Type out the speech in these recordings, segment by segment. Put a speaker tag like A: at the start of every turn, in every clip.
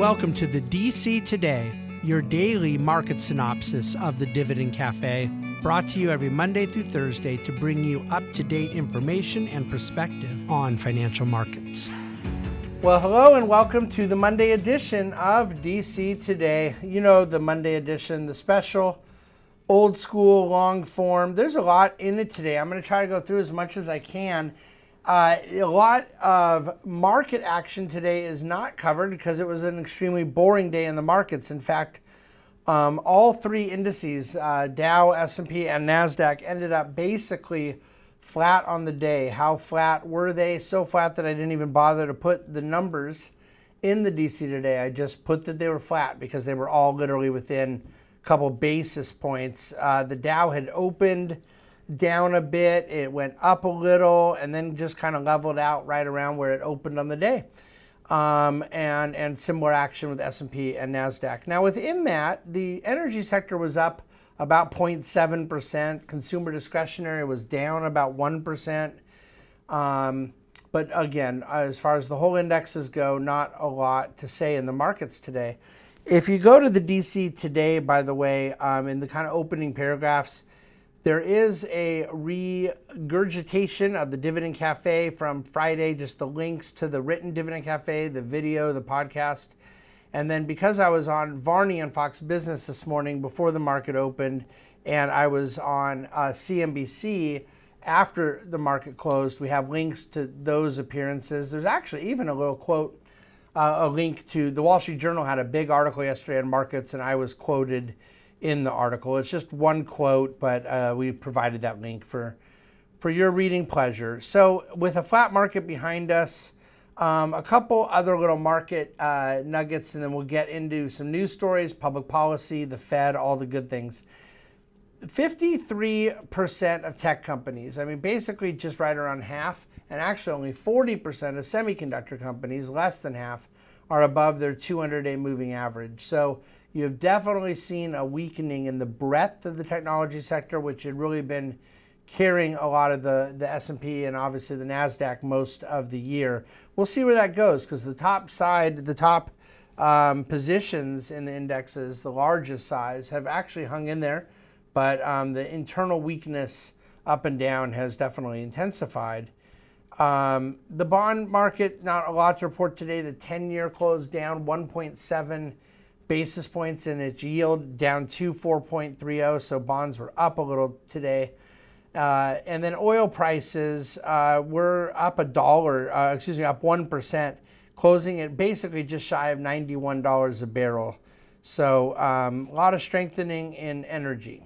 A: Welcome to the DC Today, your daily market synopsis of the Dividend Cafe, brought to you every Monday through Thursday to bring you up to date information and perspective on financial markets. Well, hello and welcome to the Monday edition of DC Today. You know, the Monday edition, the special, old school, long form. There's a lot in it today. I'm going to try to go through as much as I can. Uh, a lot of market action today is not covered because it was an extremely boring day in the markets. In fact, um, all three indices, uh, Dow, S&P, and Nasdaq, ended up basically flat on the day. How flat were they? So flat that I didn't even bother to put the numbers in the DC today. I just put that they were flat because they were all literally within a couple basis points. Uh, the Dow had opened down a bit, it went up a little, and then just kind of leveled out right around where it opened on the day. Um, and and similar action with S&P and Nasdaq. Now within that, the energy sector was up about 0.7%. Consumer discretionary was down about 1%. Um, but again, as far as the whole indexes go, not a lot to say in the markets today. If you go to the DC today, by the way, um, in the kind of opening paragraphs, there is a regurgitation of the Dividend Cafe from Friday, just the links to the written Dividend Cafe, the video, the podcast. And then because I was on Varney and Fox Business this morning before the market opened, and I was on uh, CNBC after the market closed, we have links to those appearances. There's actually even a little quote, uh, a link to the Wall Street Journal had a big article yesterday on markets, and I was quoted in the article. It's just one quote, but uh, we provided that link for for your reading pleasure. So, with a flat market behind us, um, a couple other little market uh, nuggets, and then we'll get into some news stories, public policy, the Fed, all the good things. 53% of tech companies, I mean, basically just right around half, and actually only 40% of semiconductor companies, less than half, are above their 200 day moving average. So, you have definitely seen a weakening in the breadth of the technology sector, which had really been carrying a lot of the, the S&P and obviously the NASDAQ most of the year. We'll see where that goes because the top side, the top um, positions in the indexes, the largest size, have actually hung in there, but um, the internal weakness up and down has definitely intensified. Um, the bond market, not a lot to report today. The 10 year closed down 1.7 basis points in its yield down to 4.30. So bonds were up a little today. Uh, and then oil prices uh, were up a dollar, uh, excuse me, up 1%, closing at basically just shy of $91 a barrel. So um, a lot of strengthening in energy.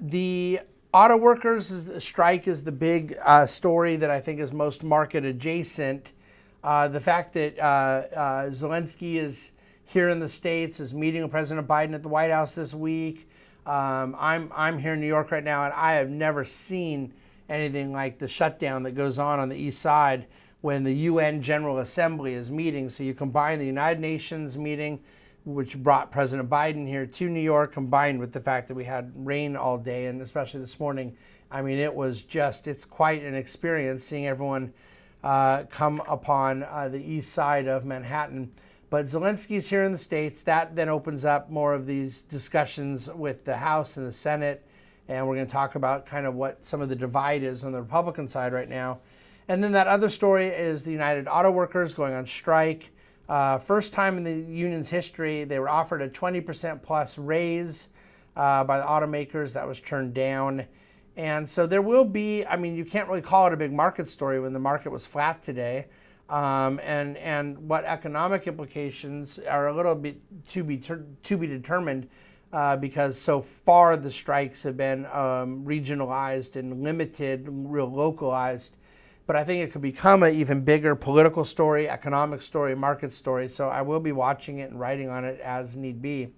A: The auto workers strike is the big uh, story that I think is most market adjacent. Uh, the fact that uh, Zelensky is here in the States, is meeting with President Biden at the White House this week. Um, I'm, I'm here in New York right now, and I have never seen anything like the shutdown that goes on on the east side when the UN General Assembly is meeting. So you combine the United Nations meeting, which brought President Biden here to New York, combined with the fact that we had rain all day, and especially this morning. I mean, it was just, it's quite an experience seeing everyone uh, come upon uh, the east side of Manhattan. But Zelensky's here in the States. That then opens up more of these discussions with the House and the Senate. And we're going to talk about kind of what some of the divide is on the Republican side right now. And then that other story is the United Auto Workers going on strike. Uh, first time in the union's history, they were offered a 20% plus raise uh, by the automakers. That was turned down. And so there will be, I mean, you can't really call it a big market story when the market was flat today um, and and what economic implications are a little bit to be to be determined uh, because so far the strikes have been um, regionalized and limited, real localized. But I think it could become an even bigger political story, economic story, market story. So I will be watching it and writing on it as need be.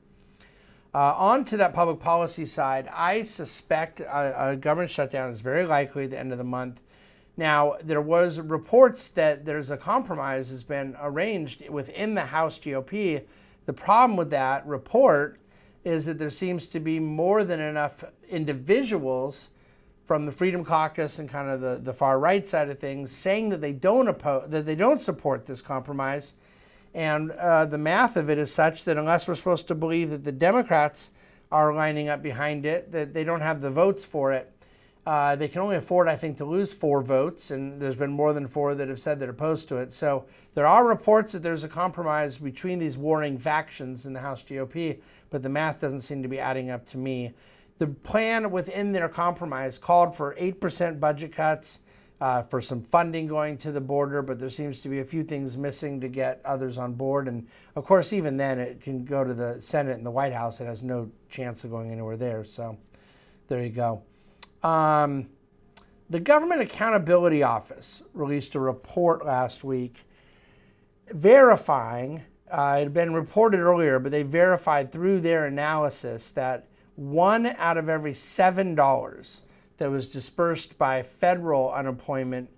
A: Uh, on to that public policy side, I suspect a, a government shutdown is very likely at the end of the month. Now, there was reports that there's a compromise has been arranged within the House GOP. The problem with that report is that there seems to be more than enough individuals from the Freedom Caucus and kind of the, the far right side of things saying that they don't oppose, that they don't support this compromise, And uh, the math of it is such that unless we're supposed to believe that the Democrats are lining up behind it, that they don't have the votes for it. Uh, they can only afford, I think, to lose four votes, and there's been more than four that have said they're opposed to it. So there are reports that there's a compromise between these warring factions in the House GOP, but the math doesn't seem to be adding up to me. The plan within their compromise called for 8% budget cuts, uh, for some funding going to the border, but there seems to be a few things missing to get others on board. And of course, even then, it can go to the Senate and the White House. It has no chance of going anywhere there. So there you go. Um, the Government Accountability Office released a report last week verifying, uh, it had been reported earlier, but they verified through their analysis that one out of every seven dollars that was dispersed by federal unemployment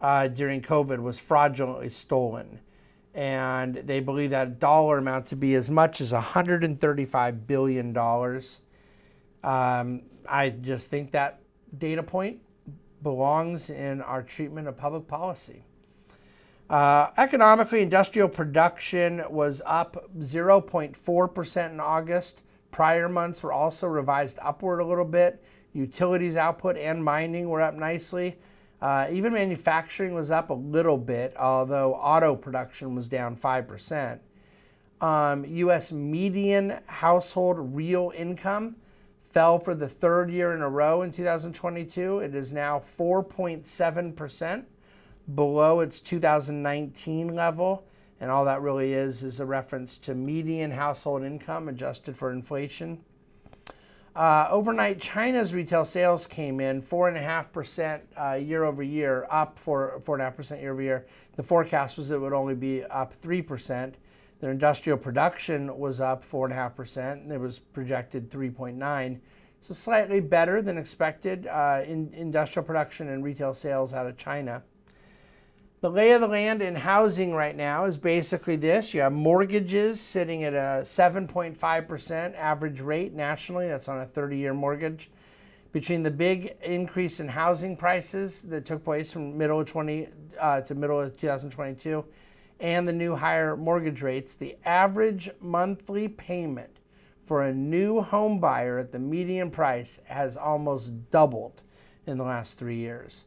A: uh, during COVID was fraudulently stolen. And they believe that dollar amount to be as much as $135 billion. Um, I just think that data point belongs in our treatment of public policy. Uh, economically, industrial production was up 0.4% in August. Prior months were also revised upward a little bit. Utilities output and mining were up nicely. Uh, even manufacturing was up a little bit, although auto production was down 5%. Um, U.S. median household real income fell for the third year in a row in 2022. It is now 4.7% below its 2019 level. And all that really is is a reference to median household income adjusted for inflation. Uh, overnight, China's retail sales came in 4.5% uh, year over year, up 4, 4.5% year over year. The forecast was it would only be up 3%. Their industrial production was up 4.5%, and it was projected 3.9. So slightly better than expected uh, in industrial production and retail sales out of China. The lay of the land in housing right now is basically this. You have mortgages sitting at a 7.5% average rate nationally. That's on a 30 year mortgage. Between the big increase in housing prices that took place from middle of 20 uh, to middle of 2022 and the new higher mortgage rates, the average monthly payment for a new home buyer at the median price has almost doubled in the last three years.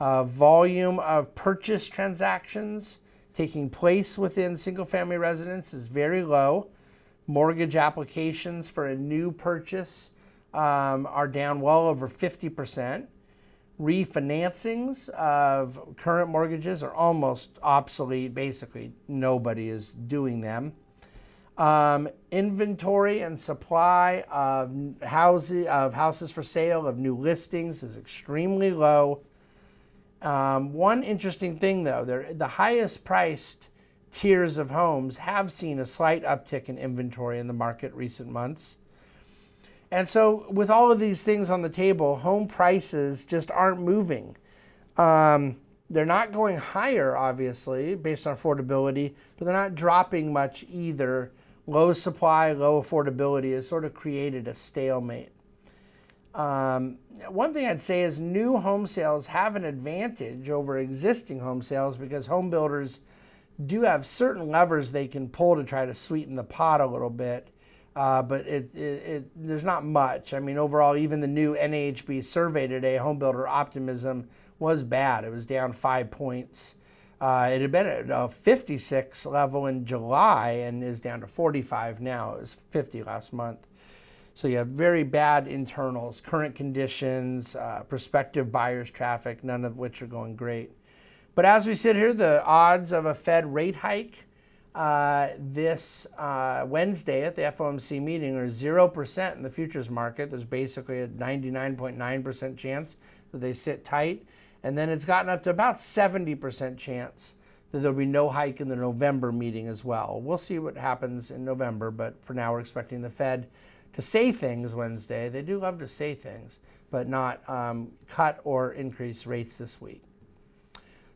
A: Uh, volume of purchase transactions taking place within single family residence is very low. Mortgage applications for a new purchase um, are down well over 50% refinancings of current mortgages are almost obsolete. Basically, nobody is doing them. Um, inventory and supply of houses of houses for sale of new listings is extremely low. Um, one interesting thing, though, the highest priced tiers of homes have seen a slight uptick in inventory in the market recent months. And so, with all of these things on the table, home prices just aren't moving. Um, they're not going higher, obviously, based on affordability, but they're not dropping much either. Low supply, low affordability has sort of created a stalemate. Um, one thing I'd say is new home sales have an advantage over existing home sales because home builders do have certain levers they can pull to try to sweeten the pot a little bit. Uh, but it, it, it, there's not much. I mean, overall, even the new NAHB survey today, homebuilder optimism was bad. It was down five points. Uh, it had been at a 56 level in July and is down to 45 now. It was 50 last month. So you have very bad internals, current conditions, uh, prospective buyers traffic, none of which are going great. But as we sit here, the odds of a Fed rate hike uh, this uh, Wednesday at the FOMC meeting are 0% in the futures market. There's basically a 99.9% chance that they sit tight. And then it's gotten up to about 70% chance that there'll be no hike in the November meeting as well. We'll see what happens in November, but for now we're expecting the Fed to say things Wednesday. They do love to say things, but not um, cut or increase rates this week.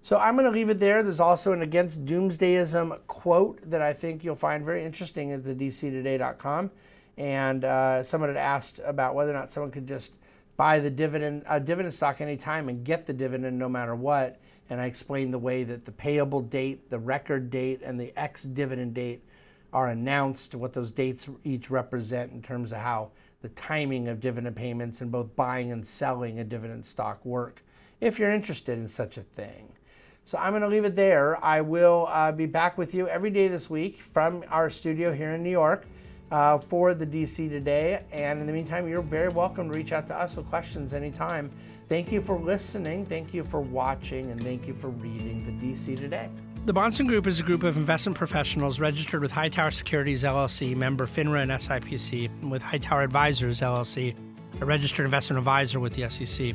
A: So I'm going to leave it there. There's also an against doomsdayism quote that I think you'll find very interesting at the dctoday.com. And uh, someone had asked about whether or not someone could just buy the dividend uh, dividend stock anytime and get the dividend no matter what. and I explained the way that the payable date, the record date, and the ex dividend date are announced, what those dates each represent in terms of how the timing of dividend payments and both buying and selling a dividend stock work, if you're interested in such a thing. So I'm going to leave it there. I will uh, be back with you every day this week from our studio here in New York uh, for the DC Today. And in the meantime, you're very welcome to reach out to us with questions anytime. Thank you for listening, thank you for watching, and thank you for reading the DC Today.
B: The Bahnsen Group is a group of investment professionals registered with Hightower Securities LLC, member FINRA and SIPC, and with Hightower Advisors LLC, a registered investment advisor with the SEC.